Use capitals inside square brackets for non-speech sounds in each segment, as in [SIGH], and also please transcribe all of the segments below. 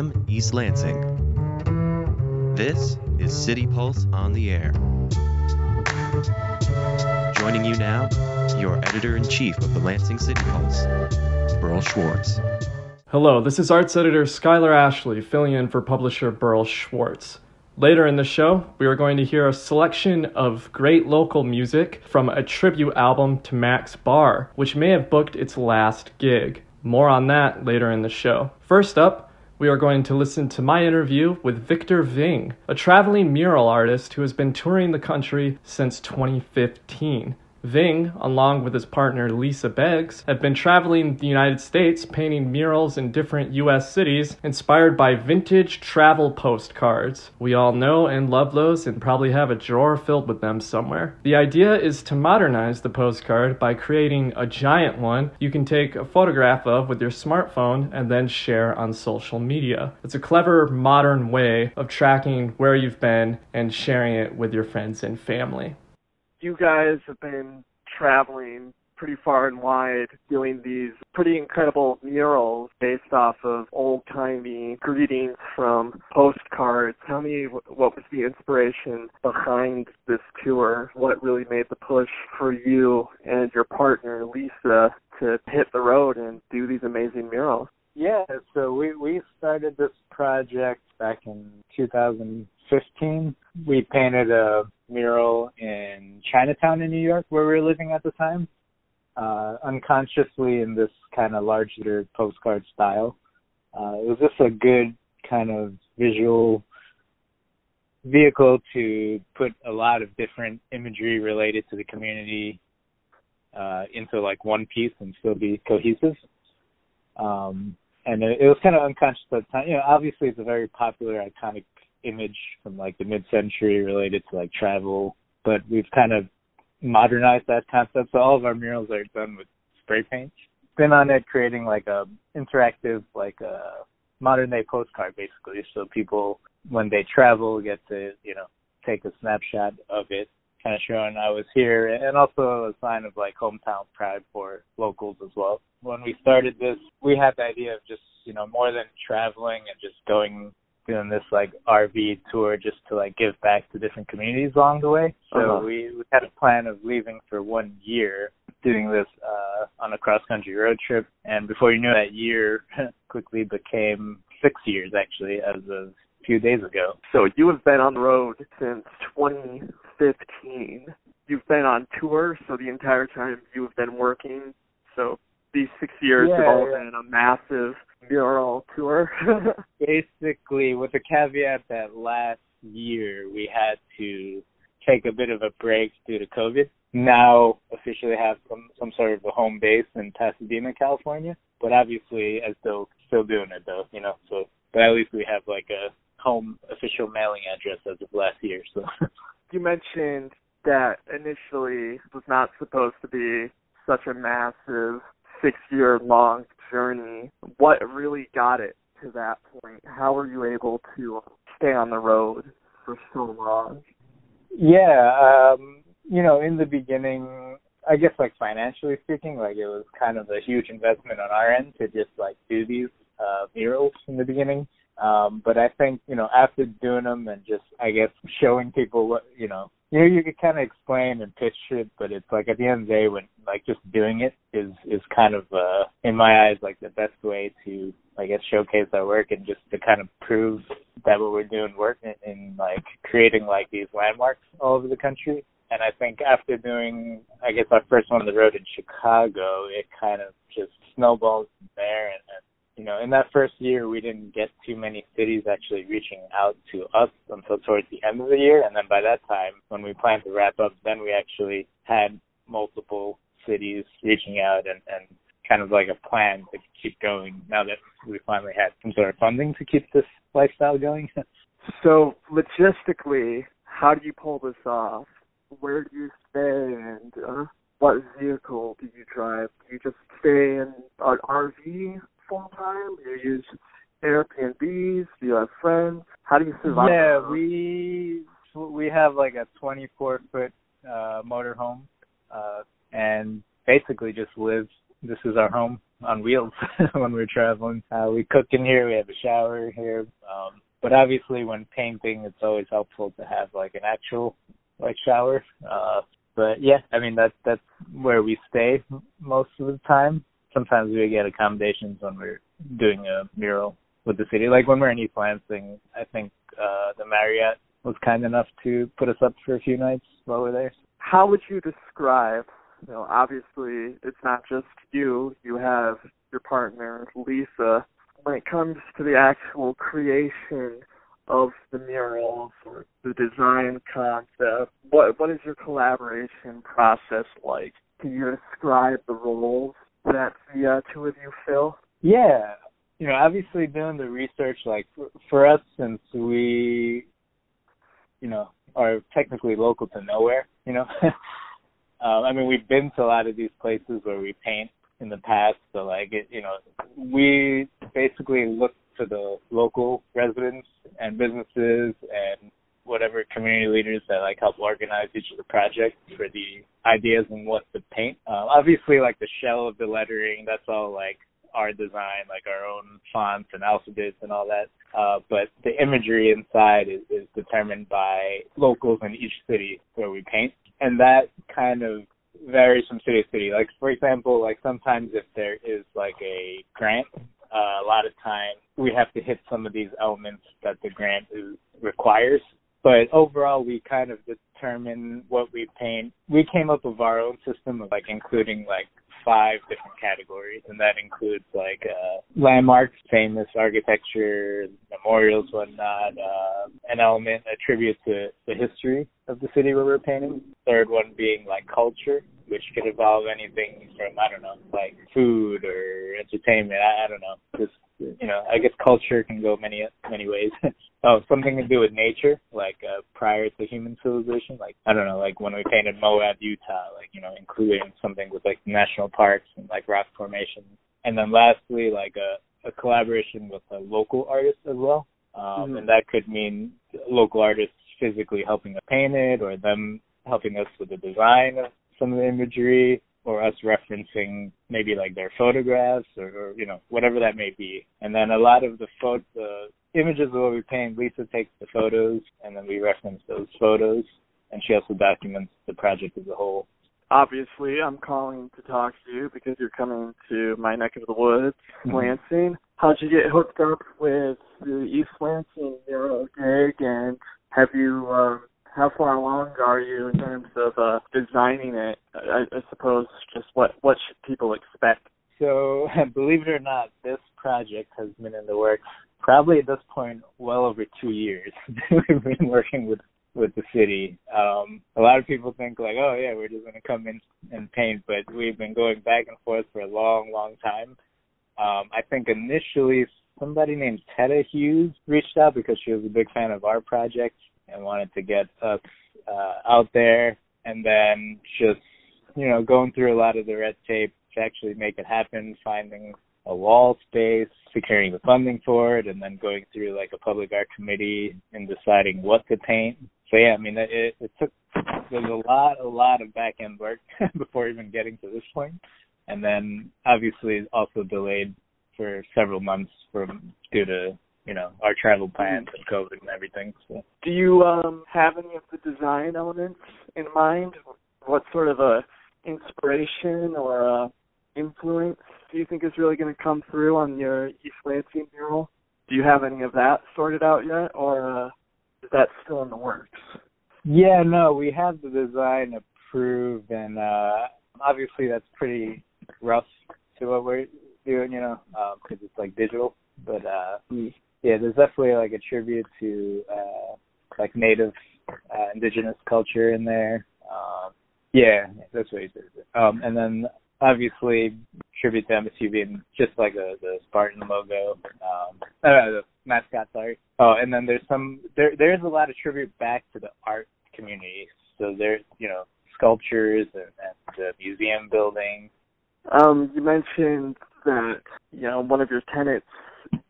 FM East Lansing. This is City Pulse on the Air. Joining you now, your editor in chief of the Lansing City Pulse, Berl Schwarz. Hello, this is arts editor Skylar Ashley filling in for publisher Berl Schwarz. Later in the show, we are going to hear a selection of great local music from a tribute album to Mac's Bar, which may have booked its last gig. More on that later in the show. First up, we are going to listen to my interview with Victor Ving, a traveling mural artist who has been touring the country since 2015. Ving, along with his partner Lisa Beggs, have been traveling the United States painting murals in different U.S. cities inspired by vintage travel postcards. We all know and love those and probably have a drawer filled with them somewhere. The idea is to modernize the postcard by creating a giant one you can take a photograph of with your smartphone and then share on social media. It's a clever, modern way of tracking where you've been and sharing it with your friends and family you guys have been traveling pretty far and wide doing these pretty incredible murals based off of old timey greetings from postcards. Tell me what was the inspiration behind this tour? What really made the push for you and your partner, Lisa, to hit the road and do these amazing murals? Yeah, so we we started this project back in 2015. We painted a mural in Chinatown in New York where we were living at the time, uh, unconsciously in this kind of larger postcard style. Uh, it was just a good kind of visual vehicle to put a lot of different imagery related to the community uh, into like one piece and still be cohesive. Um, and it, it was kind of unconscious at the time. You know, obviously it's a very popular, iconic image from like the mid-century related to like travel, but we've kind of modernized that concept. So all of our murals are done with spray paint. Been on it creating like a interactive, like uh, a modern day postcard basically. So people, when they travel, get to, you know, take a snapshot of it, kind of showing I was here and also a sign of like hometown pride for locals as well. When we started this, we had the idea of just, you know, more than traveling and just going doing this like RV tour just to like give back to different communities along the way. So uh-huh. we, we had a plan of leaving for one year, doing this uh on a cross country road trip, and before you knew that year [LAUGHS] quickly became six years actually as of a few days ago. So you have been on the road since 2015. You've been on tour, so the entire time you have been working. So these six years yeah, have all yeah. been a massive mural tour. [LAUGHS] Basically, with the caveat that last year we had to take a bit of a break due to COVID. Now officially have some some sort of a home base in Pasadena, California. But obviously, I still still doing it though, you know. So, but at least we have like a home official mailing address as of last year. So, [LAUGHS] you mentioned that initially was not supposed to be such a massive six year long journey. What really got it to that point? How were you able to stay on the road for so long? Yeah, um, you know, in the beginning, I guess like financially speaking, like it was kind of a huge investment on our end to just like do these uh murals in the beginning. Um, but I think, you know, after doing them and just, I guess, showing people what, you know, you know, you could kind of explain and pitch it, but it's like at the end of the day, when like just doing it is is kind of, uh, in my eyes, like the best way to, I guess, showcase our work and just to kind of prove that what we're doing works in, in like creating like these landmarks all over the country. And I think after doing, I guess, our first one on the road in Chicago, it kind of just snowballed from there and, you know, in that first year, we didn't get too many cities actually reaching out to us until towards the end of the year. And then by that time, when we planned to wrap up, then we actually had multiple cities reaching out and, and kind of like a plan to keep going now that we finally had some sort of funding to keep this lifestyle going. [LAUGHS] so logistically, how do you pull this off? Where do you stay and uh, what vehicle do you drive? Do you just stay in an RV full time? Do you use Airbnbs? Do you have friends? How do you survive? Yeah, we we have like a 24 foot uh motorhome, uh, and basically just live. This is our home. on wheels [LAUGHS] when we're traveling. Uh, we cook in here. We have a shower here. Um, but obviously, when painting, it's always helpful to have like an actual like shower. Uh, but yeah, I mean that's that's where we stay most of the time. Sometimes we get accommodations when we're doing a mural with the city. Like when we're in East Lansing, I think uh the Marriott was kind enough to put us up for a few nights while we're there. How would you describe? You know, obviously it's not just you. You have your partner Lisa. When it comes to the actual creation of the murals or the design concept, what what is your collaboration process like? Can you describe the roles that the uh, two of you fill? Yeah, you know, obviously doing the research, like for, for us, since we, you know, are technically local to nowhere, you know. [LAUGHS] um, I mean, we've been to a lot of these places where we paint in the past, so like it, you know, we basically look to the local residents and businesses and whatever community leaders that like help organize each of the projects for the ideas and what to paint. Uh, obviously, like the shell of the lettering, that's all like our design, like our own fonts and alphabets and all that. Uh, but the imagery inside is, is determined by locals in each city where we paint, and that kind of varies from city to city. Like for example, like sometimes if there is like a grant, uh, a lot of times we have to hit some of these elements that the grant is, requires. But overall, we kind of determine what we paint. We came up with our own system of like including like five different categories, and that includes like uh, landmarks, famous architecture, memorials, whatnot, uh, an element, a tribute to the history of the city where we're painting. Third one being like culture, which could involve anything from I don't know, like food or entertainment. I, I don't know, just you know, I guess culture can go many many ways. [LAUGHS] oh, something to do with nature, like uh, prior to human civilization. Like I don't know, like when we painted Moab, Utah, like you know, including something with like national parks and like rock formations. And then lastly, like a, a collaboration with a local artist as well. Um, mm-hmm. And that could mean local artists physically helping us paint it, or them helping us with the design of some of the imagery, or us referencing maybe like their photographs or, or you know whatever that may be. And then a lot of the photo the images of what we paint, Lisa takes the photos and then we reference those photos, and she also documents the project as a whole. Obviously, I'm calling to talk to you because you're coming to my neck of the woods, mm-hmm. Lansing. How'd you get hooked up with the East Lansing Mural gig, and have you um, how far along are you in terms of uh, designing it? I, I suppose just what what should people expect? So, [LAUGHS] believe it or not, this project has been in the works probably at this point well over two years. [LAUGHS] We've been working with with the city. Um, a lot of people think like, oh yeah, we're just gonna come in and paint, but we've been going back and forth for a long, long time. Um, I think initially somebody named Tetta Hughes reached out because she was a big fan of our project and wanted to get us uh, out there and then just, you know, going through a lot of the red tape to actually make it happen, finding a wall space, securing the funding for it, and then going through like a public art committee and deciding what to paint. So yeah, I mean, it, it took there's a lot, a lot of back end work [LAUGHS] before even getting to this point, and then obviously also delayed for several months from due to you know our travel plans and COVID and everything. So. Do you um have any of the design elements in mind? What sort of a inspiration or a influence do you think is really going to come through on your East Lansing mural? Do you have any of that sorted out yet, or uh, is that still in the works? Yeah, no, we have the design approved, and uh obviously that's pretty rough to what we're doing, you know, because um, it's like digital. But uh yeah, there's definitely like a tribute to uh like native uh, indigenous culture in there. Um yeah, that's what he says. Um and then obviously tribute to MSU being just like the the Spartan logo. Um uh, the mascot, sorry. Oh, and then there's some there there's a lot of tribute back to the art community. So there's you know, sculptures and, and the museum building. Um, you mentioned that, you know, one of your tenants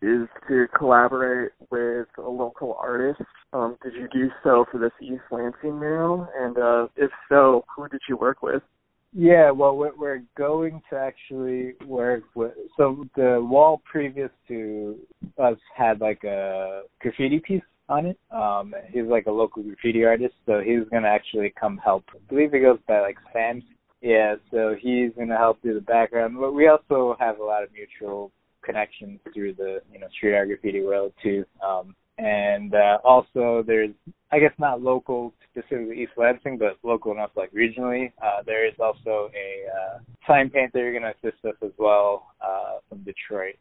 is to collaborate with a local artist. Um, did you do so for this East Lansing mural? And uh, if so, who did you work with? Yeah, well, we're, we're going to actually work with. So the wall previous to us had like a graffiti piece on it. Um, he's like a local graffiti artist, so he's gonna actually come help. I believe he goes by like Sam. Yeah, so he's gonna help do the background. But we also have a lot of mutual connections through the you know street art graffiti world too. Um, and uh, also there's I guess not local specifically East Lansing, but local enough like regionally. Uh, there is also a uh, sign painter going to assist us as well uh, from Detroit.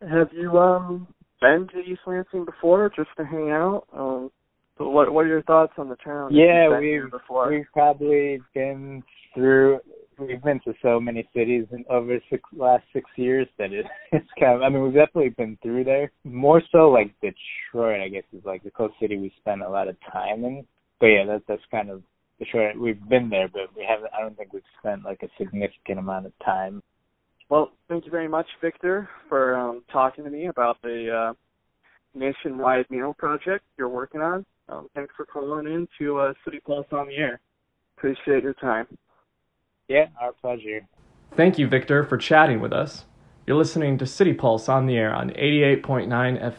Have you um been to East Lansing before just to hang out? Um, so what what are your thoughts on the town? Yeah, we've we've probably been through we've been to so many cities in over six last six years that it, [LAUGHS] it's kind of I mean we've definitely been through there. More so like Detroit, I guess, is like the coast city we spend a lot of time in. But yeah, that's that's kind of Detroit. We've been there, but we haven't. I don't think we've spent like a significant amount of time. Well, thank you very much, Victor, for um, talking to me about the uh, nationwide mural project you're working on. Um, thanks for calling in to uh, City Pulse on the Air. Appreciate your time. Yeah, our pleasure. Thank you, Victor, for chatting with us. You're listening to City Pulse on the air on 88.9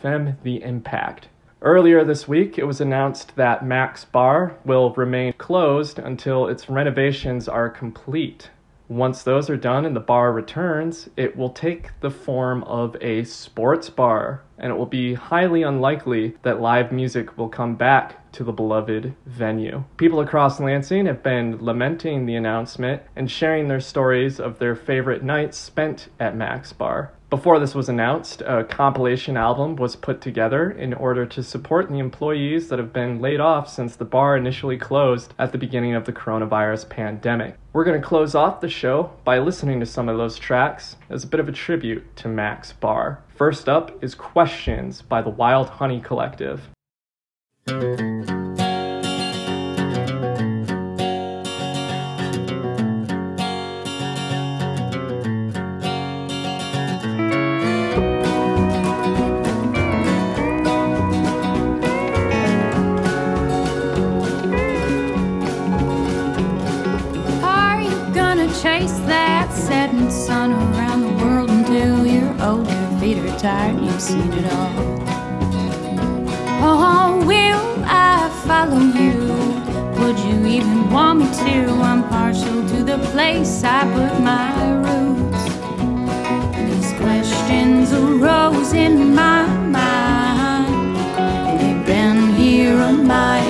FM, The Impact. Earlier this week, it was announced that Mac's Bar will remain closed until its renovations are complete. Once those are done and the bar returns, it will take the form of a sports bar, and it will be highly unlikely that live music will come back to the beloved venue. People across Lansing have been lamenting the announcement and sharing their stories of their favorite nights spent at Mac's Bar. Before this was announced, a compilation album was put together in order to support the employees that have been laid off since the bar initially closed at the beginning of the coronavirus pandemic. We're going to close off the show by listening to some of those tracks as a bit of a tribute to Mac's Bar. First up is Questions by the Wild Honey Collective. Tired, you've seen it all. Oh, will I follow you? Would you even want me to? I'm partial to the place I put my roots. These questions arose in my mind. They've been here a mighty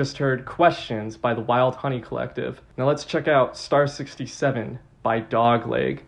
just heard Questions by the Wild Honey Collective. Now let's check out Star 67 by Dogleg.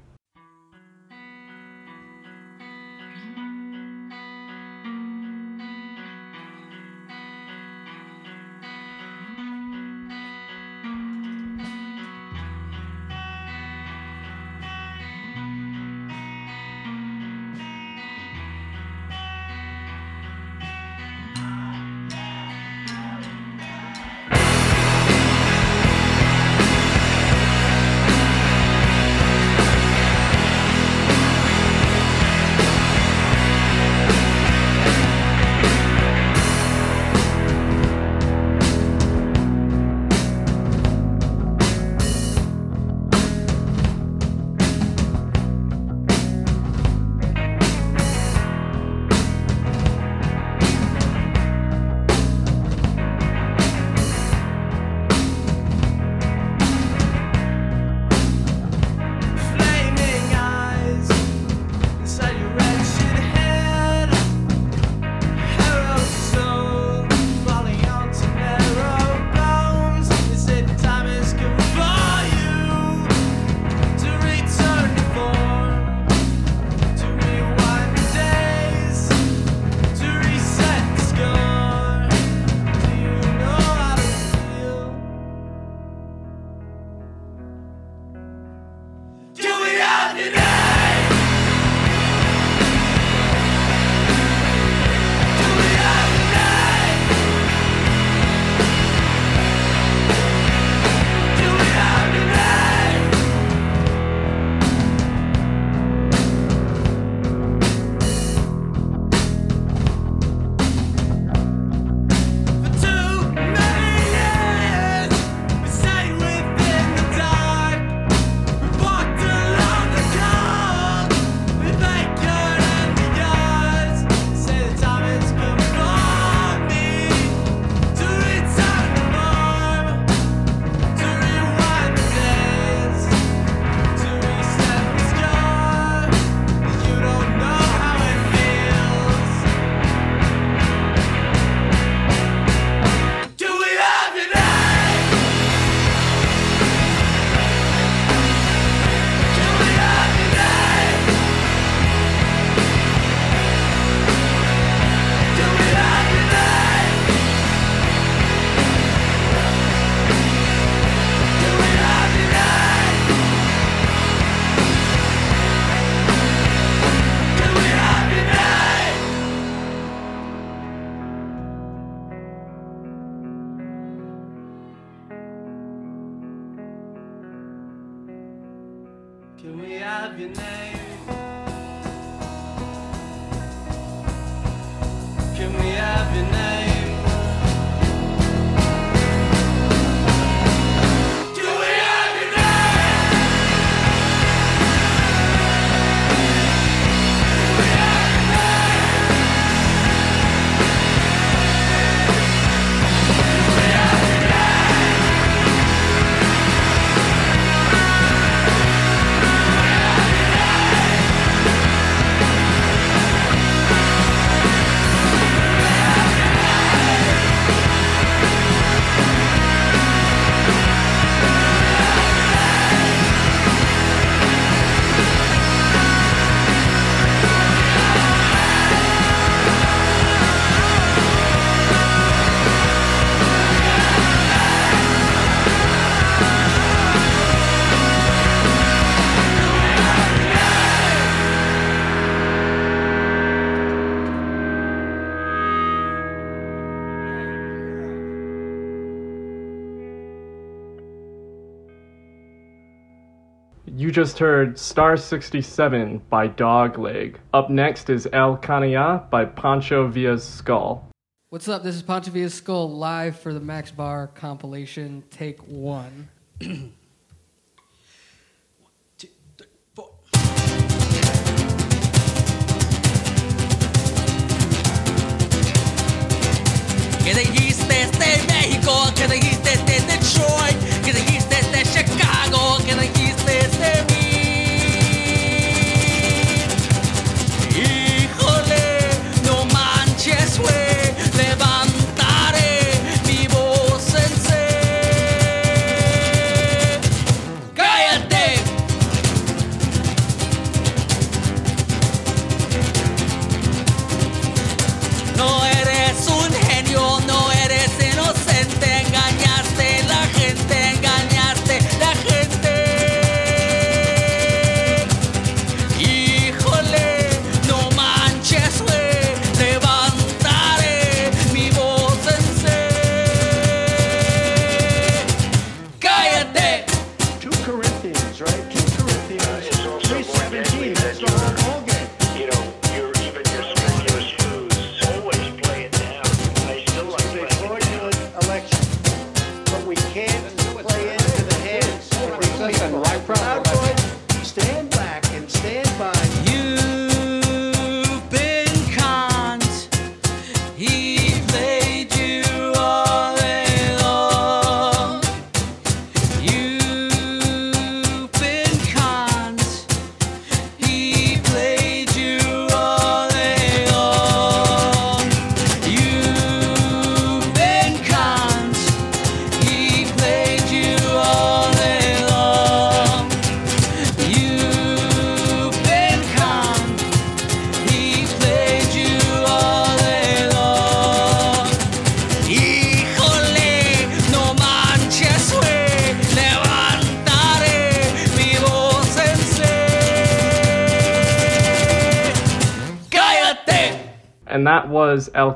You just heard Star 67 by Dogleg. Up next is El Cania by Pancho Villa's Skull. What's up? This is Pancho Villa's Skull live for the Mac's Bar compilation, take one. ¿Qué dijiste de México? ¿Qué dijiste de Detroit? ¿Qué dijiste de Chicago? ¿Qué dijiste de.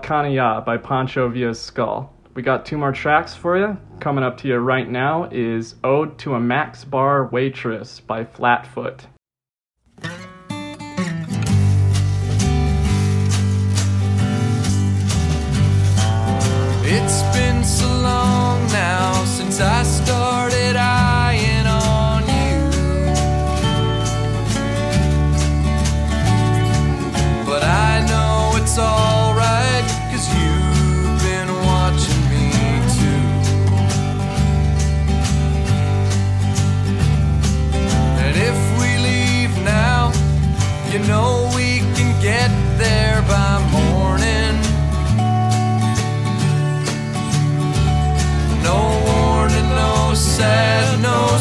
El by Pancho Villa's Skull. We got two more tracks for you. Coming up to you right now is Ode to a Mac's Bar Waitress by Flatfoot. It's been so long now since I started you know we can get there by morning. No warning, no sad, no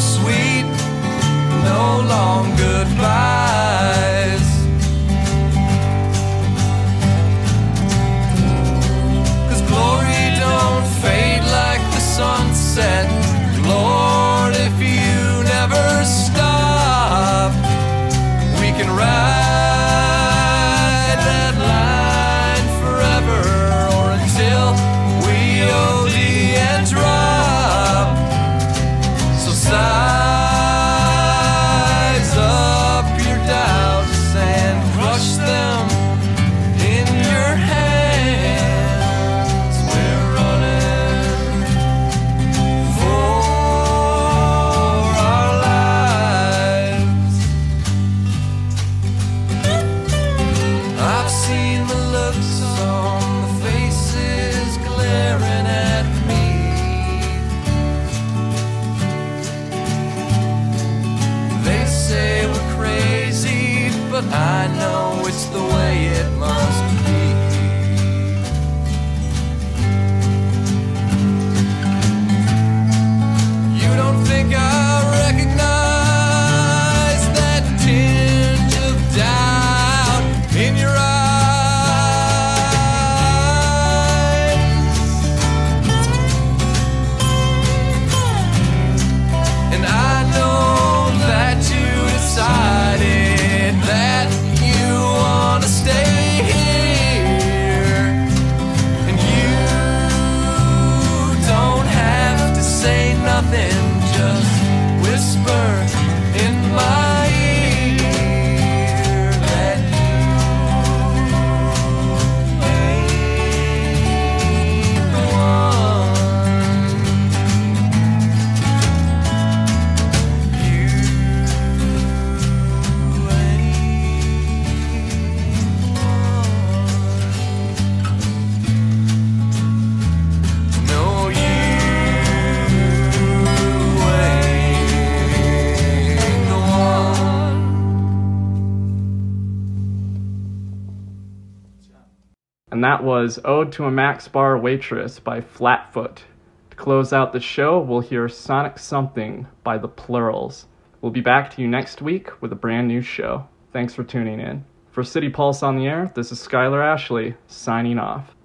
was Ode to a Mac's Bar Waitress by Flatfoot. To close out the show, we'll hear Sonic Something by The Plurals. We'll be back to you next week with a brand new show. Thanks for tuning in. For City Pulse on the Air, this is Skylar Ashley, signing off.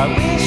I wish